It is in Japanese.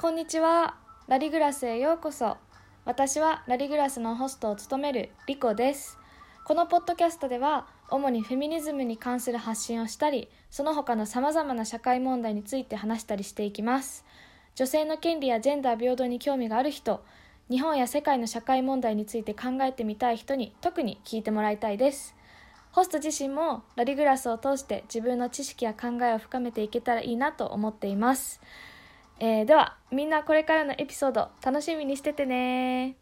こんにちは。ラリグラスへようこそ。私はラリグラスのホストを務めるリコです。このポッドキャストでは主にフェミニズムに関する発信をしたりその他のさまざまな社会問題について話したりしていきます。女性の権利やジェンダー平等に興味がある人日本や世界の社会問題について考えてみたい人に特に聞いてもらいたいです。ホスト自身もラリグラスを通して自分の知識や考えを深めていけたらいいなと思っています、えーではみんなこれからのエピソード楽しみにしててね